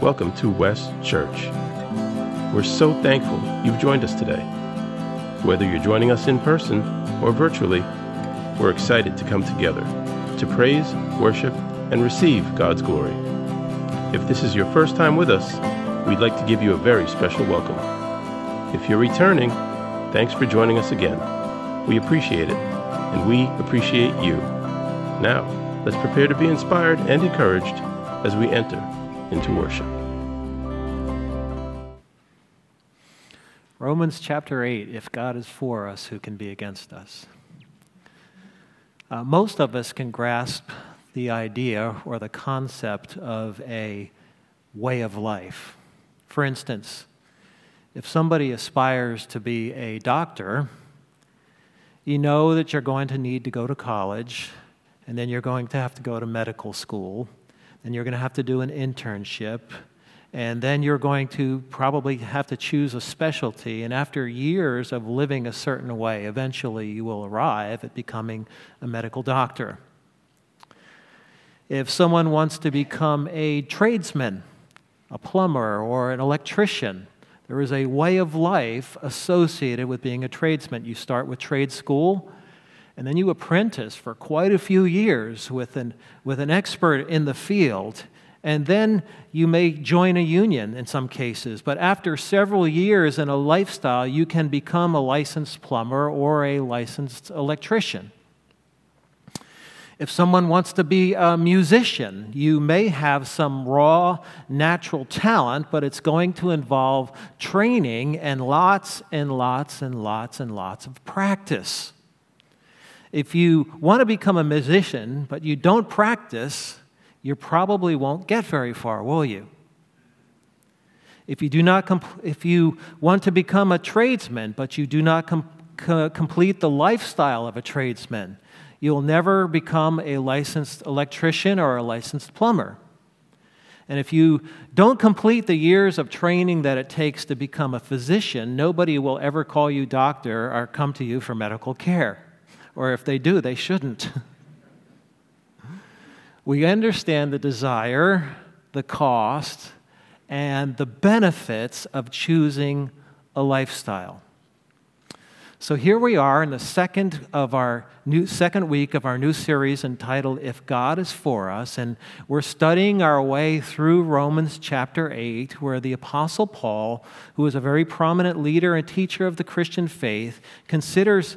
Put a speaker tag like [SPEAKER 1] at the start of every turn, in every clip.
[SPEAKER 1] Welcome to West Church. We're so thankful you've joined us today. Whether you're joining us in person or virtually, we're excited to come together to praise, worship, and receive God's glory. If this is your first time with us, we'd like to give you a very special welcome. If you're returning, thanks for joining us again. We appreciate it, and we appreciate you. Now, let's prepare to be inspired and encouraged as we enter into worship.
[SPEAKER 2] Romans chapter 8 If God is for us, who can be against us? Uh, most of us can grasp the idea or the concept of a way of life. For instance, if somebody aspires to be a doctor, you know that you're going to need to go to college, and then you're going to have to go to medical school, and you're going to have to do an internship, and then you're going to probably have to choose a specialty. And after years of living a certain way, eventually you will arrive at becoming a medical doctor. If someone wants to become a tradesman, a plumber, or an electrician, there is a way of life associated with being a tradesman. You start with trade school, and then you apprentice for quite a few years with an, with an expert in the field. And then you may join a union in some cases. But after several years in a lifestyle, you can become a licensed plumber or a licensed electrician. If someone wants to be a musician, you may have some raw natural talent, but it's going to involve training and lots and lots and lots and lots of practice. If you want to become a musician, but you don't practice, you probably won't get very far, will you? If you, do not comp- if you want to become a tradesman, but you do not com- co- complete the lifestyle of a tradesman, you'll never become a licensed electrician or a licensed plumber. And if you don't complete the years of training that it takes to become a physician, nobody will ever call you doctor or come to you for medical care. Or if they do, they shouldn't. we understand the desire, the cost, and the benefits of choosing a lifestyle. So here we are in the second of our new second week of our new series entitled If God is for us and we're studying our way through Romans chapter 8 where the apostle Paul who is a very prominent leader and teacher of the Christian faith considers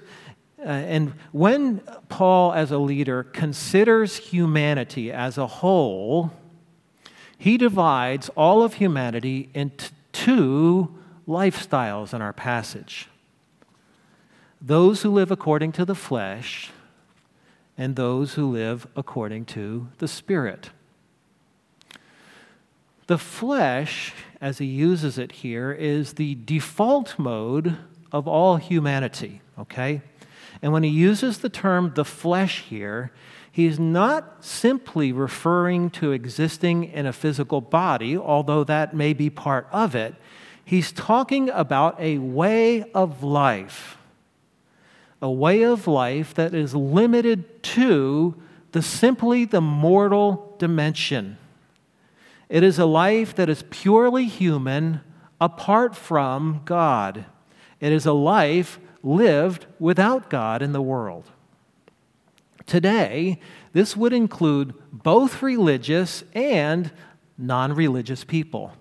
[SPEAKER 2] uh, and when Paul, as a leader, considers humanity as a whole, he divides all of humanity into two lifestyles in our passage those who live according to the flesh and those who live according to the Spirit. The flesh, as he uses it here, is the default mode of all humanity, okay? And when he uses the term the flesh here, he's not simply referring to existing in a physical body, although that may be part of it. He's talking about a way of life, a way of life that is limited to the simply the mortal dimension. It is a life that is purely human apart from God. It is a life lived without God in the world. Today, this would include both religious and non religious people.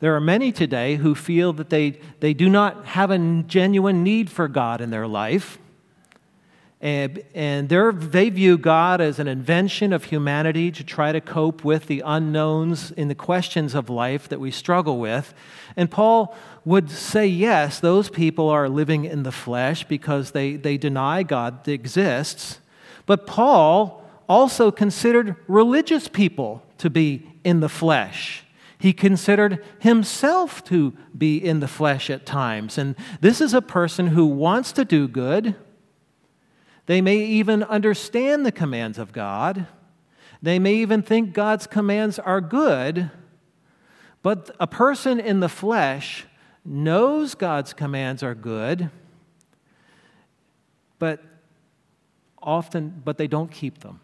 [SPEAKER 2] There are many today who feel that they, they do not have a genuine need for God in their life. And, and they view God as an invention of humanity to try to cope with the unknowns in the questions of life that we struggle with. And Paul would say, yes, those people are living in the flesh because they, they deny God exists. But Paul also considered religious people to be in the flesh. He considered himself to be in the flesh at times. And this is a person who wants to do good they may even understand the commands of God. They may even think God's commands are good. But a person in the flesh knows God's commands are good, but often, but they don't keep them.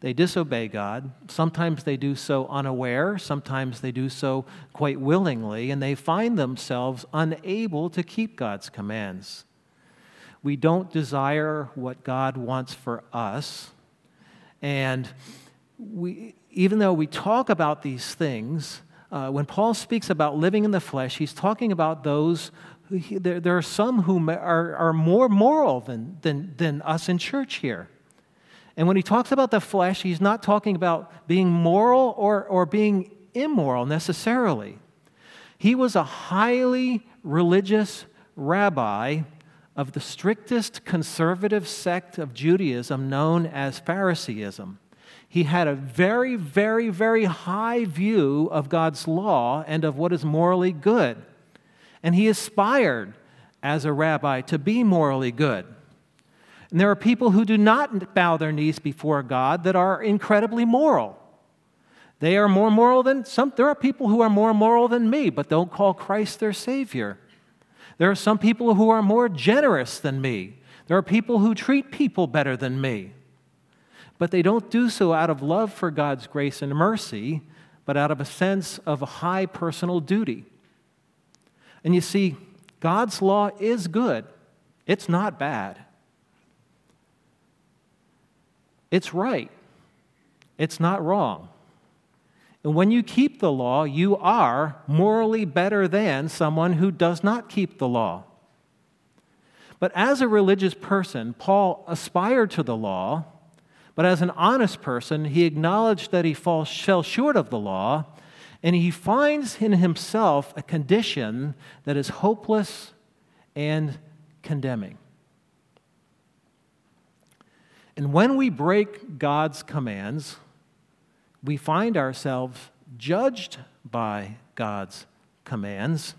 [SPEAKER 2] they disobey God. Sometimes they do so unaware, sometimes they do so quite willingly, and they find themselves unable to keep God's commands. We don't desire what God wants for us. And we, even though we talk about these things, uh, when Paul speaks about living in the flesh, he's talking about those. Who, there, there are some who are, are more moral than, than, than us in church here. And when he talks about the flesh, he's not talking about being moral or, or being immoral necessarily. He was a highly religious rabbi of the strictest conservative sect of Judaism known as Phariseeism. He had a very, very, very high view of God's law and of what is morally good. And he aspired as a rabbi to be morally good. And there are people who do not bow their knees before God that are incredibly moral. They are more moral than some. There are people who are more moral than me, but don't call Christ their Savior. There are some people who are more generous than me. There are people who treat people better than me. But they don't do so out of love for God's grace and mercy, but out of a sense of a high personal duty. And you see, God's law is good, it's not bad. It's right. It's not wrong. And when you keep the law, you are morally better than someone who does not keep the law. But as a religious person, Paul aspired to the law, but as an honest person, he acknowledged that he fell short of the law, and he finds in himself a condition that is hopeless and condemning. And when we break God's commands, we find ourselves judged by God's commands.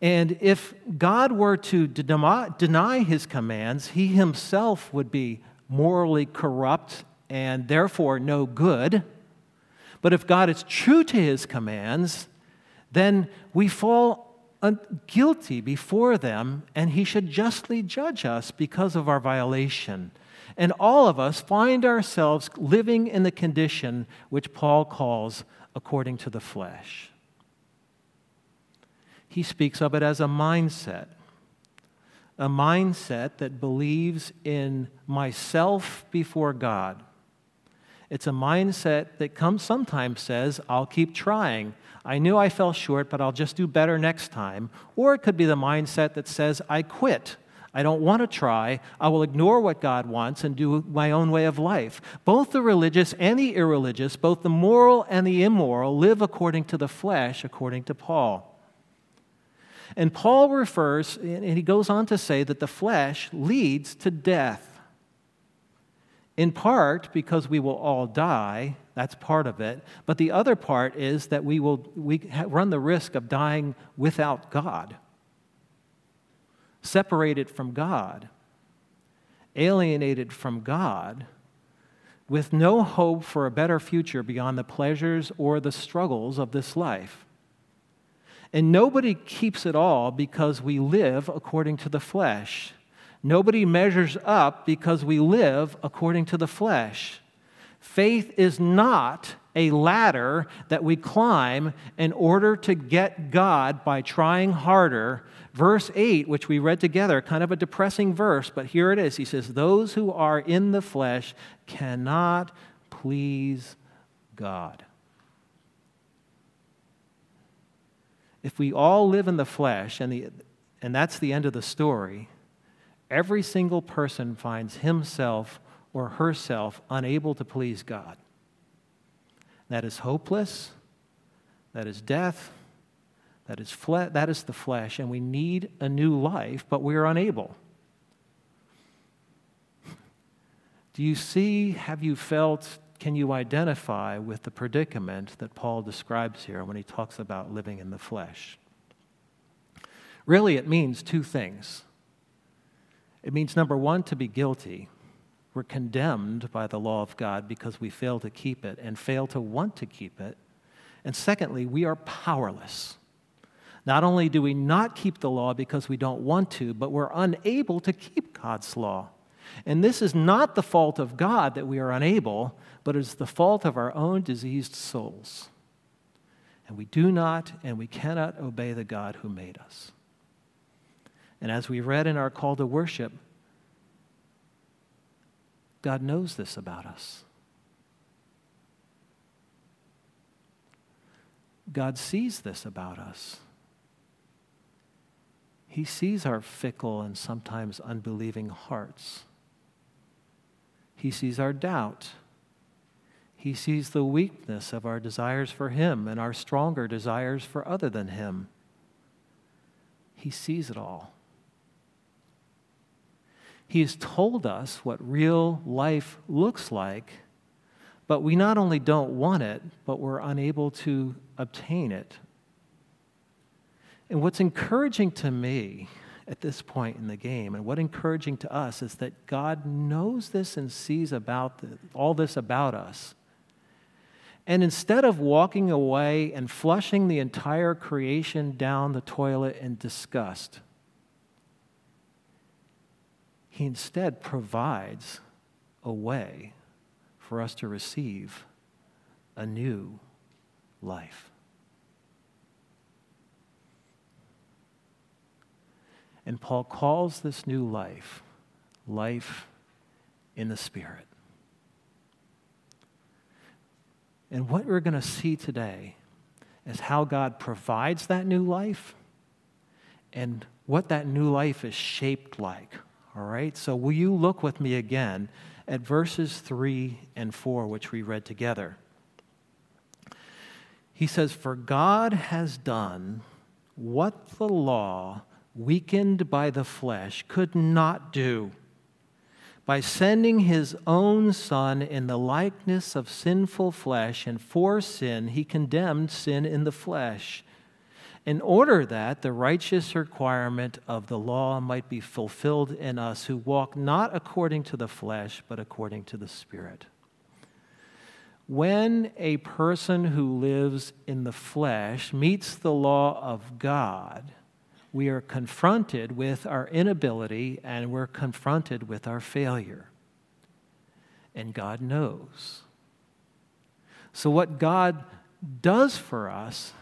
[SPEAKER 2] And if God were to deny his commands, he himself would be morally corrupt and therefore no good. But if God is true to his commands, then we fall guilty before them, and he should justly judge us because of our violation. And all of us find ourselves living in the condition which Paul calls according to the flesh. He speaks of it as a mindset, a mindset that believes in myself before God. It's a mindset that comes sometimes says, I'll keep trying. I knew I fell short, but I'll just do better next time. Or it could be the mindset that says, I quit. I don't want to try. I will ignore what God wants and do my own way of life. Both the religious and the irreligious, both the moral and the immoral, live according to the flesh, according to Paul. And Paul refers, and he goes on to say that the flesh leads to death. In part because we will all die, that's part of it. But the other part is that we will we run the risk of dying without God, separated from God, alienated from God, with no hope for a better future beyond the pleasures or the struggles of this life. And nobody keeps it all because we live according to the flesh. Nobody measures up because we live according to the flesh. Faith is not a ladder that we climb in order to get God by trying harder. Verse 8, which we read together, kind of a depressing verse, but here it is. He says, Those who are in the flesh cannot please God. If we all live in the flesh, and, the, and that's the end of the story, every single person finds himself or herself unable to please God. That is hopeless. That is death. That is, fle- that is the flesh, and we need a new life, but we are unable. Do you see, have you felt, can you identify with the predicament that Paul describes here when he talks about living in the flesh? Really, it means two things. It means, number one, to be guilty, we're condemned by the law of God because we fail to keep it and fail to want to keep it. And secondly, we are powerless. Not only do we not keep the law because we don't want to, but we're unable to keep God's law. And this is not the fault of God that we are unable, but it's the fault of our own diseased souls. And we do not and we cannot obey the God who made us. And as we read in our call to worship, God knows this about us. God sees this about us. He sees our fickle and sometimes unbelieving hearts. He sees our doubt. He sees the weakness of our desires for Him and our stronger desires for other than Him. He sees it all. He has told us what real life looks like, but we not only don't want it, but we're unable to obtain it and what's encouraging to me at this point in the game, and what encouraging to us, is that God knows this and sees about the, all this about us. And instead of walking away and flushing the entire creation down the toilet in disgust, He instead provides a way for us to receive a new life. And Paul calls this new life life in the Spirit. And what we're going to see today is how God provides that new life and what that new life is shaped like. All right? So, will you look with me again at verses 3 and 4, which we read together? He says, For God has done what the law weakened by the flesh, could not do. By sending his own Son in the likeness of sinful flesh, and for sin, he condemned sin in the flesh, in order that the righteous requirement of the law might be fulfilled in us who walk not according to the flesh, but according to the Spirit. When a person who lives in the flesh meets the law of God, we are confronted with our inability and we're confronted with our failure. And God knows. So, what God does for us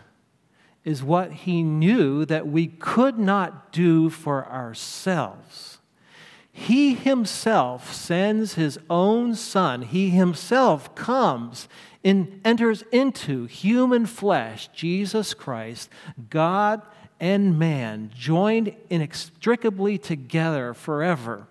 [SPEAKER 2] is what He knew that we could not do for ourselves. He Himself sends His own Son, He Himself comes and enters into human flesh, Jesus Christ, God and man joined inextricably together forever.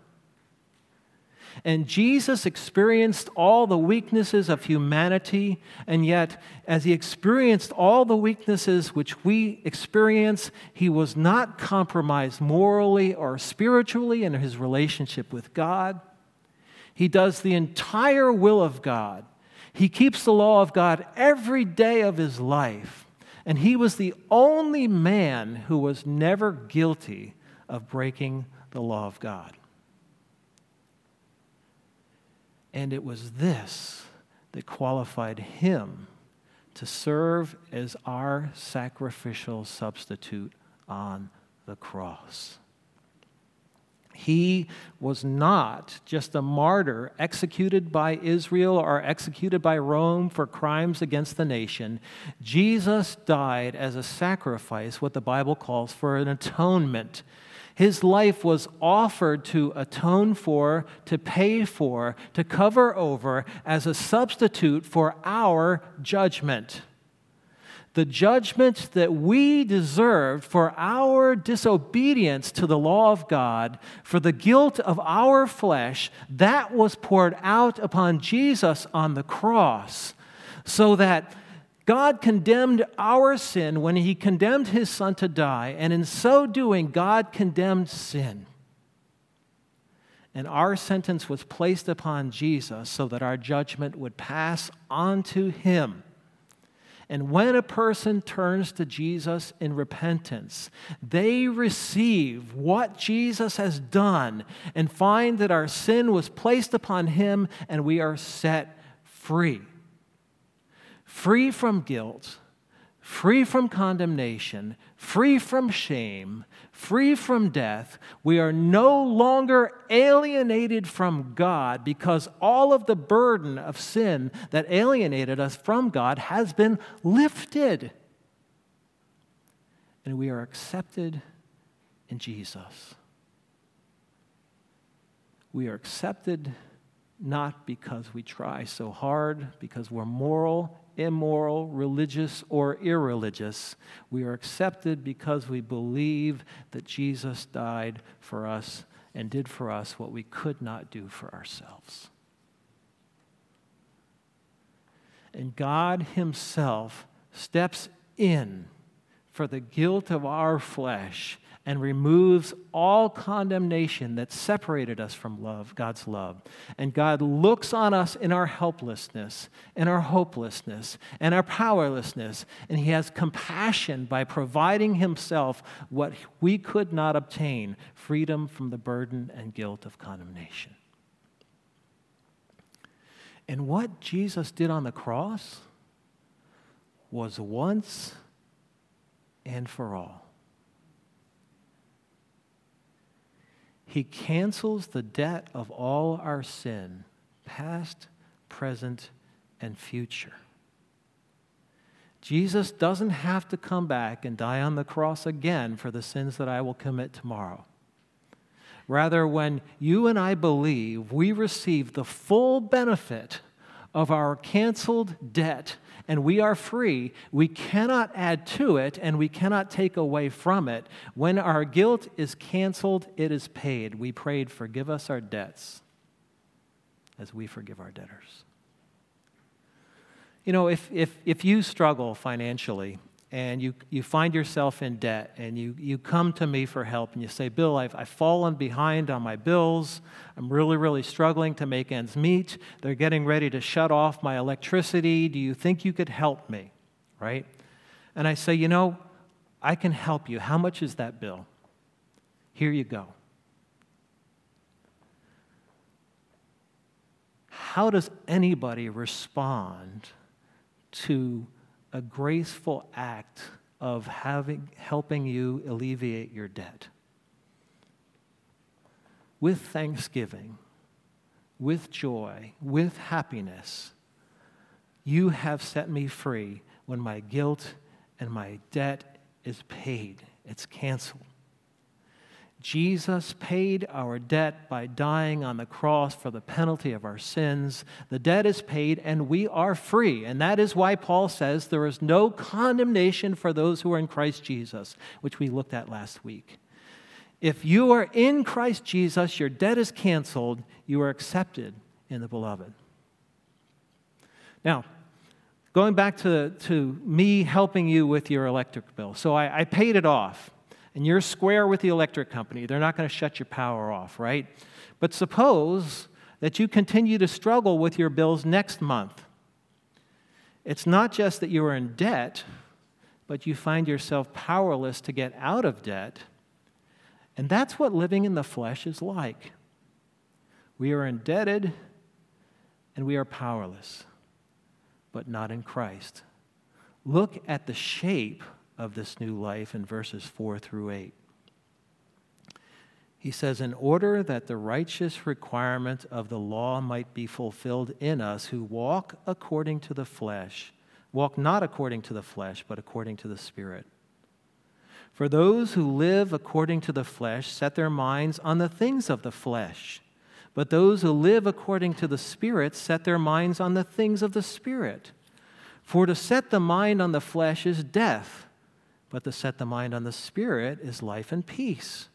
[SPEAKER 2] And Jesus experienced all the weaknesses of humanity, and yet, as he experienced all the weaknesses which we experience, he was not compromised morally or spiritually in his relationship with God. He does the entire will of God. He keeps the law of God every day of his life. And he was the only man who was never guilty of breaking the law of God. And it was this that qualified him to serve as our sacrificial substitute on the cross. He was not just a martyr executed by Israel or executed by Rome for crimes against the nation. Jesus died as a sacrifice, what the Bible calls for an atonement. His life was offered to atone for, to pay for, to cover over as a substitute for our judgment the judgment that we deserved for our disobedience to the law of God, for the guilt of our flesh, that was poured out upon Jesus on the cross, so that God condemned our sin when he condemned his son to die, and in so doing, God condemned sin. And our sentence was placed upon Jesus so that our judgment would pass on to him. And when a person turns to Jesus in repentance, they receive what Jesus has done and find that our sin was placed upon him and we are set free. Free from guilt, free from condemnation, free from shame, free from death. We are no longer alienated from God because all of the burden of sin that alienated us from God has been lifted. And we are accepted in Jesus. We are accepted not because we try so hard, because we're moral immoral, religious, or irreligious. We are accepted because we believe that Jesus died for us and did for us what we could not do for ourselves. And God Himself steps in for the guilt of our flesh and removes all condemnation that separated us from love, God's love. And God looks on us in our helplessness, in our hopelessness, and our powerlessness, and He has compassion by providing Himself what we could not obtain freedom from the burden and guilt of condemnation. And what Jesus did on the cross was once and for all. He cancels the debt of all our sin, past, present, and future. Jesus doesn't have to come back and die on the cross again for the sins that I will commit tomorrow. Rather, when you and I believe, we receive the full benefit of our canceled debt and we are free. We cannot add to it and we cannot take away from it. When our guilt is canceled, it is paid. We prayed, Forgive us our debts as we forgive our debtors. You know, if, if, if you struggle financially, and you, you find yourself in debt and you, you come to me for help and you say, Bill, I've, I've fallen behind on my bills. I'm really, really struggling to make ends meet. They're getting ready to shut off my electricity. Do you think you could help me? Right? And I say, You know, I can help you. How much is that bill? Here you go. How does anybody respond to a graceful act of having, helping you alleviate your debt. With thanksgiving, with joy, with happiness, you have set me free when my guilt and my debt is paid, it's canceled. Jesus paid our debt by dying on the cross for the penalty of our sins. The debt is paid and we are free. And that is why Paul says there is no condemnation for those who are in Christ Jesus, which we looked at last week. If you are in Christ Jesus, your debt is canceled, you are accepted in the beloved. Now, going back to, to me helping you with your electric bill. So I, I paid it off and you're square with the electric company. They're not going to shut your power off, right? But suppose that you continue to struggle with your bills next month. It's not just that you are in debt, but you find yourself powerless to get out of debt. And that's what living in the flesh is like. We are indebted and we are powerless, but not in Christ. Look at the shape of this new life in verses 4 through 8. He says, In order that the righteous requirement of the law might be fulfilled in us who walk according to the flesh, walk not according to the flesh, but according to the Spirit. For those who live according to the flesh set their minds on the things of the flesh, but those who live according to the Spirit set their minds on the things of the Spirit. For to set the mind on the flesh is death but to set the mind on the Spirit is life and peace.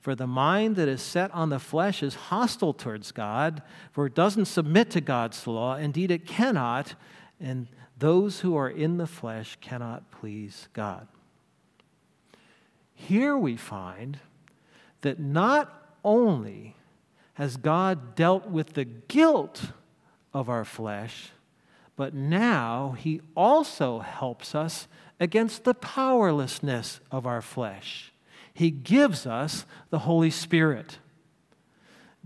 [SPEAKER 2] For the mind that is set on the flesh is hostile towards God, for it doesn't submit to God's law. Indeed, it cannot, and those who are in the flesh cannot please God. Here we find that not only has God dealt with the guilt of our flesh, but now he also helps us against the powerlessness of our flesh. He gives us the Holy Spirit.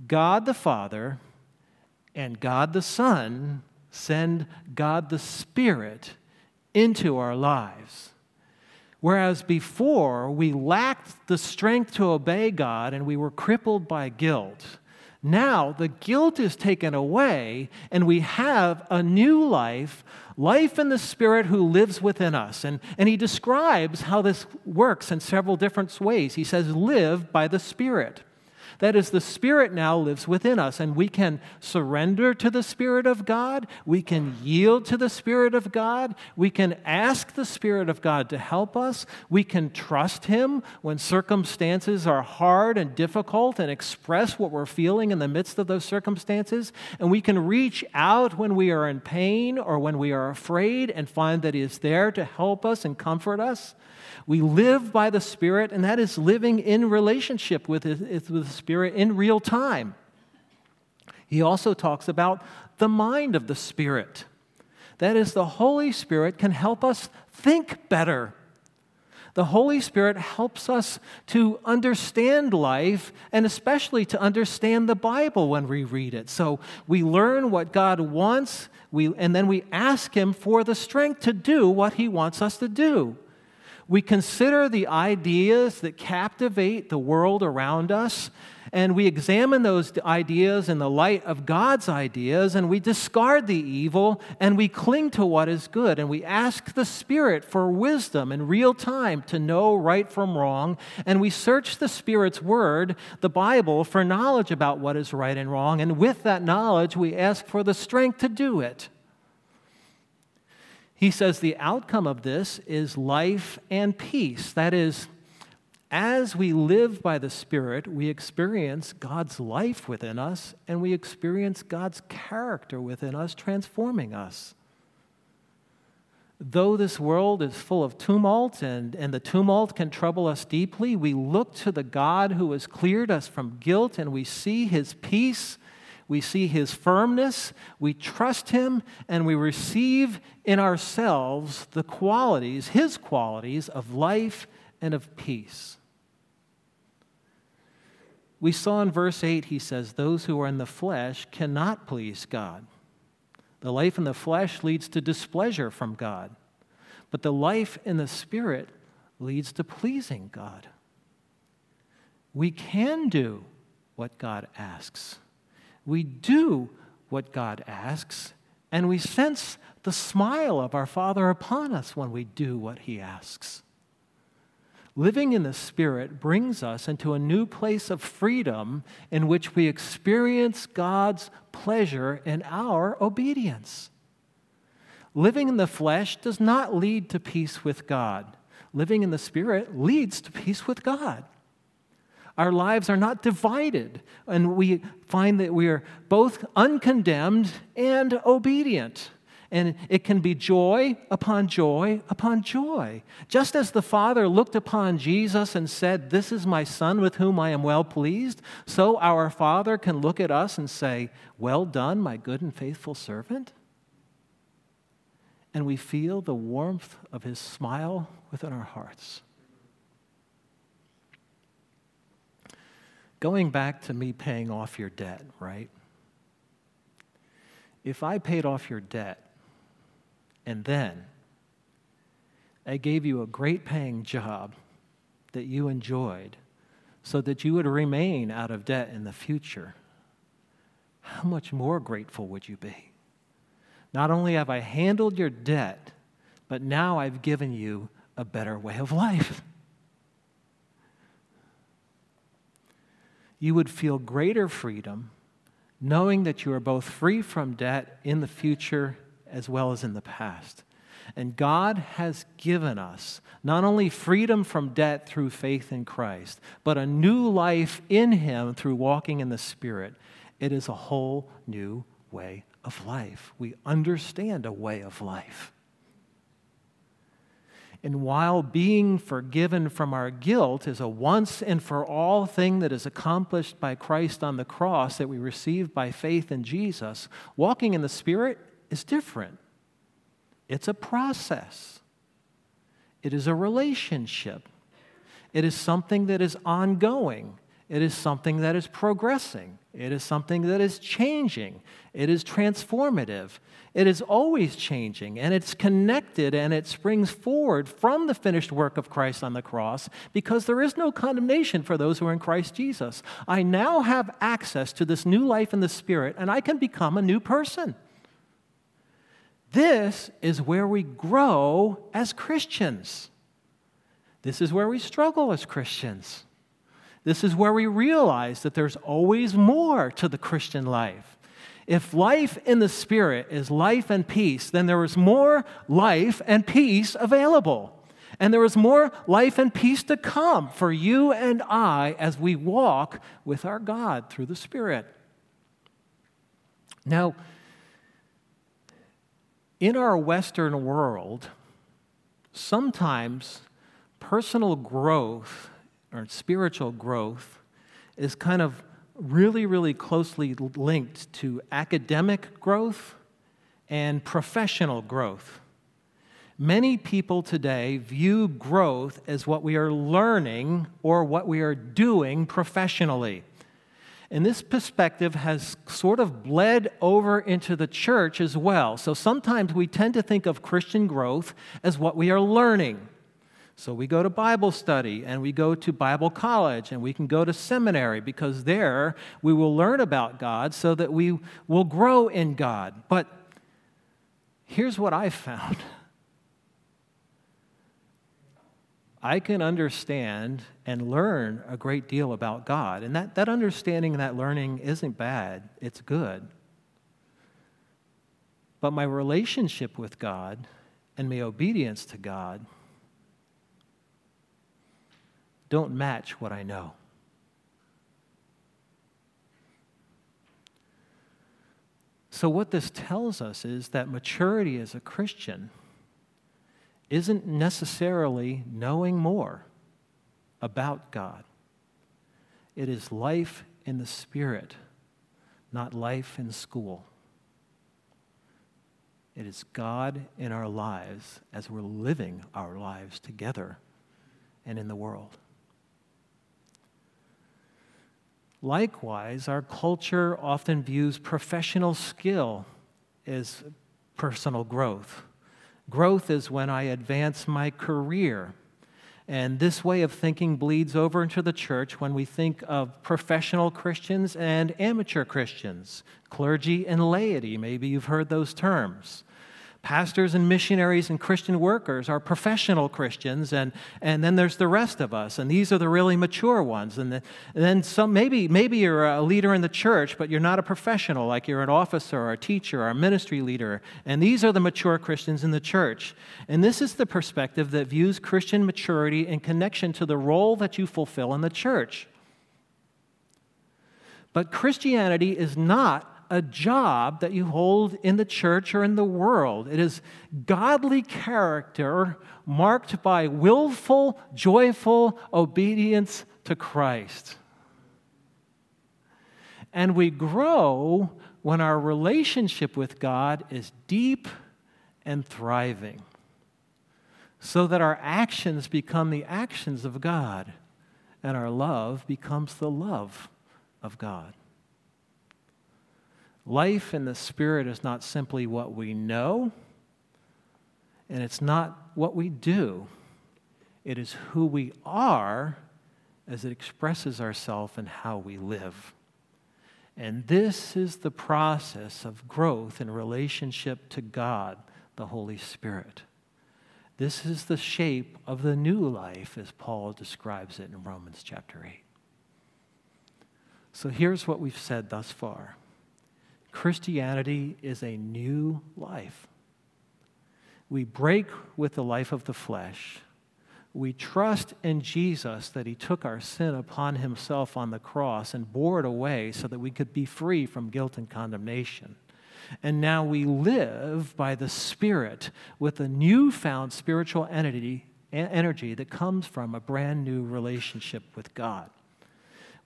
[SPEAKER 2] God the Father and God the Son send God the Spirit into our lives. Whereas before, we lacked the strength to obey God and we were crippled by guilt. Now, the guilt is taken away and we have a new life, life in the Spirit who lives within us. And, and he describes how this works in several different ways. He says, Live by the Spirit. That is, the Spirit now lives within us, and we can surrender to the Spirit of God. We can yield to the Spirit of God. We can ask the Spirit of God to help us. We can trust Him when circumstances are hard and difficult and express what we're feeling in the midst of those circumstances. And we can reach out when we are in pain or when we are afraid and find that He is there to help us and comfort us. We live by the Spirit, and that is living in relationship with, with the Spirit in real time. He also talks about the mind of the Spirit. That is, the Holy Spirit can help us think better. The Holy Spirit helps us to understand life and especially to understand the Bible when we read it. So we learn what God wants, we, and then we ask Him for the strength to do what He wants us to do. We consider the ideas that captivate the world around us, and we examine those ideas in the light of God's ideas, and we discard the evil, and we cling to what is good, and we ask the Spirit for wisdom in real time to know right from wrong, and we search the Spirit's Word, the Bible, for knowledge about what is right and wrong, and with that knowledge, we ask for the strength to do it. He says the outcome of this is life and peace. That is, as we live by the Spirit, we experience God's life within us and we experience God's character within us, transforming us. Though this world is full of tumult and, and the tumult can trouble us deeply, we look to the God who has cleared us from guilt and we see his peace we see his firmness, we trust him, and we receive in ourselves the qualities, his qualities of life and of peace. We saw in verse 8, he says, Those who are in the flesh cannot please God. The life in the flesh leads to displeasure from God, but the life in the Spirit leads to pleasing God. We can do what God asks we do what God asks, and we sense the smile of our Father upon us when we do what He asks. Living in the Spirit brings us into a new place of freedom in which we experience God's pleasure in our obedience. Living in the flesh does not lead to peace with God. Living in the Spirit leads to peace with God. Our lives are not divided, and we find that we are both uncondemned and obedient. And it can be joy upon joy upon joy. Just as the Father looked upon Jesus and said, This is my Son with whom I am well pleased, so our Father can look at us and say, Well done, my good and faithful servant. And we feel the warmth of his smile within our hearts. Going back to me paying off your debt, right? If I paid off your debt and then I gave you a great paying job that you enjoyed so that you would remain out of debt in the future, how much more grateful would you be? Not only have I handled your debt, but now I've given you a better way of life. You would feel greater freedom knowing that you are both free from debt in the future as well as in the past. And God has given us not only freedom from debt through faith in Christ, but a new life in Him through walking in the Spirit. It is a whole new way of life. We understand a way of life. And while being forgiven from our guilt is a once and for all thing that is accomplished by Christ on the cross that we receive by faith in Jesus, walking in the Spirit is different. It's a process, it is a relationship, it is something that is ongoing. It is something that is progressing. It is something that is changing. It is transformative. It is always changing, and it's connected and it springs forward from the finished work of Christ on the cross because there is no condemnation for those who are in Christ Jesus. I now have access to this new life in the Spirit, and I can become a new person. This is where we grow as Christians. This is where we struggle as Christians. This is where we realize that there's always more to the Christian life. If life in the Spirit is life and peace, then there is more life and peace available. And there is more life and peace to come for you and I as we walk with our God through the Spirit. Now, in our Western world, sometimes personal growth or spiritual growth is kind of really, really closely linked to academic growth and professional growth. Many people today view growth as what we are learning or what we are doing professionally. And this perspective has sort of bled over into the church as well. So sometimes we tend to think of Christian growth as what we are learning. So we go to Bible study and we go to Bible college and we can go to seminary because there we will learn about God so that we will grow in God. But here's what I found I can understand and learn a great deal about God. And that, that understanding and that learning isn't bad, it's good. But my relationship with God and my obedience to God don't match what I know. So, what this tells us is that maturity as a Christian isn't necessarily knowing more about God. It is life in the Spirit, not life in school. It is God in our lives as we're living our lives together and in the world. Likewise, our culture often views professional skill as personal growth. Growth is when I advance my career. And this way of thinking bleeds over into the church when we think of professional Christians and amateur Christians, clergy and laity. Maybe you've heard those terms. Pastors and missionaries and Christian workers are professional Christians, and, and then there's the rest of us, and these are the really mature ones. And, the, and then some, maybe, maybe you're a leader in the church, but you're not a professional, like you're an officer or a teacher or a ministry leader. And these are the mature Christians in the church. And this is the perspective that views Christian maturity in connection to the role that you fulfill in the church. But Christianity is not a job that you hold in the church or in the world. It is godly character marked by willful, joyful obedience to Christ. And we grow when our relationship with God is deep and thriving, so that our actions become the actions of God and our love becomes the love of God. Life in the Spirit is not simply what we know, and it's not what we do. It is who we are as it expresses ourselves and how we live. And this is the process of growth in relationship to God, the Holy Spirit. This is the shape of the new life, as Paul describes it in Romans chapter 8. So here's what we've said thus far Christianity is a new life. We break with the life of the flesh. We trust in Jesus that He took our sin upon Himself on the cross and bore it away so that we could be free from guilt and condemnation. And now we live by the Spirit with a newfound spiritual entity, energy that comes from a brand new relationship with God.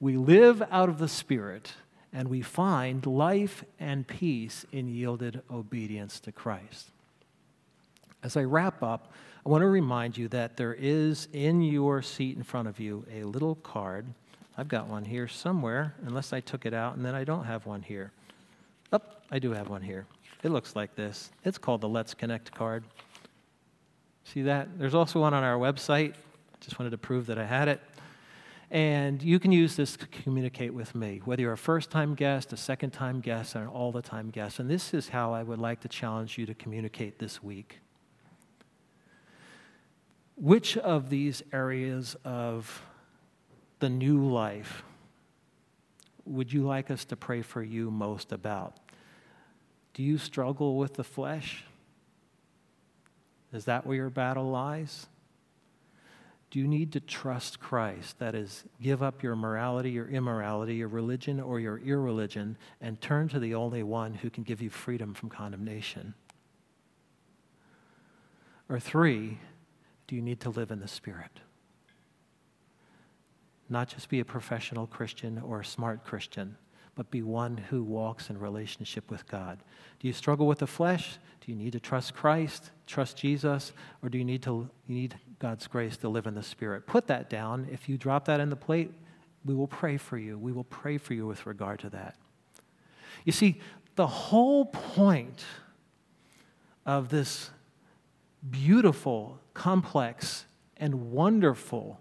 [SPEAKER 2] We live out of the Spirit and we find life and peace in yielded obedience to Christ. As I wrap up, I want to remind you that there is in your seat in front of you a little card I've got one here somewhere, unless I took it out and then I don't have one here. Oh, I do have one here. It looks like this. It's called the Let's Connect card. See that? There's also one on our website. Just wanted to prove that I had it. And you can use this to communicate with me, whether you're a first time guest, a second time guest, or an all the time guest. And this is how I would like to challenge you to communicate this week. Which of these areas of the new life would you like us to pray for you most about? Do you struggle with the flesh? Is that where your battle lies? Do you need to trust Christ? That is, give up your morality, your immorality, your religion, or your irreligion, and turn to the only one who can give you freedom from condemnation? Or three, do you need to live in the Spirit? Not just be a professional Christian or a smart Christian, but be one who walks in relationship with God. Do you struggle with the flesh? Do you need to trust Christ, trust Jesus, or do you need to you need God's grace to live in the Spirit? Put that down. If you drop that in the plate, we will pray for you. We will pray for you with regard to that. You see, the whole point of this beautiful, complex, and wonderful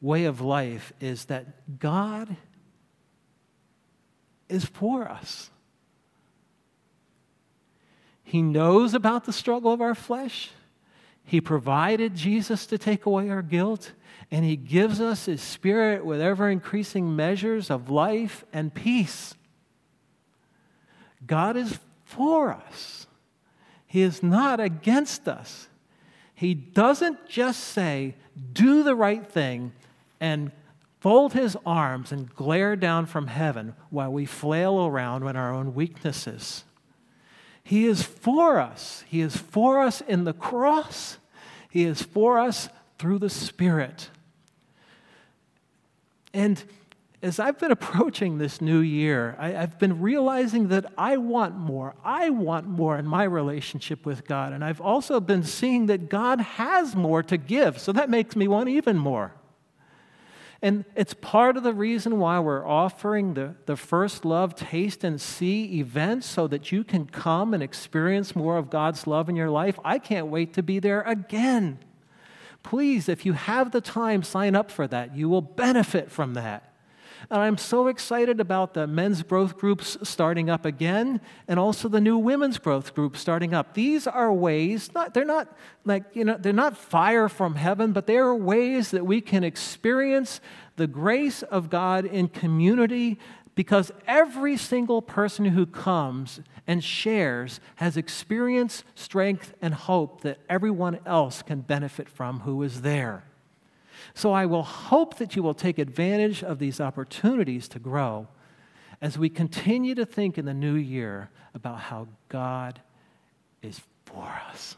[SPEAKER 2] way of life is that God is for us. He knows about the struggle of our flesh. He provided Jesus to take away our guilt, and He gives us His Spirit with ever increasing measures of life and peace. God is for us, He is not against us. He doesn't just say, do the right thing and fold his arms and glare down from heaven while we flail around in our own weaknesses. He is for us. He is for us in the cross. He is for us through the Spirit. And as I've been approaching this new year, I, have been realizing that I want more. I want more in my relationship with God. And I've also been seeing that God has more to give. So that makes me want even more. And it's part of the reason why we're offering the, the First Love Taste and See event so that you can come and experience more of God's love in your life. I can't wait to be there again. Please, if you have the time, sign up for that. You will benefit from that. And I'm so excited about the men's growth groups starting up again and also the new women's growth group starting up. These are ways, not, they're not like, you know, they're not fire from heaven, but they are ways that we can experience the grace of God in community because every single person who comes and shares has experience, strength, and hope that everyone else can benefit from who is there. So I will hope that you will take advantage of these opportunities to grow as we continue to think in the new year about how God is for us.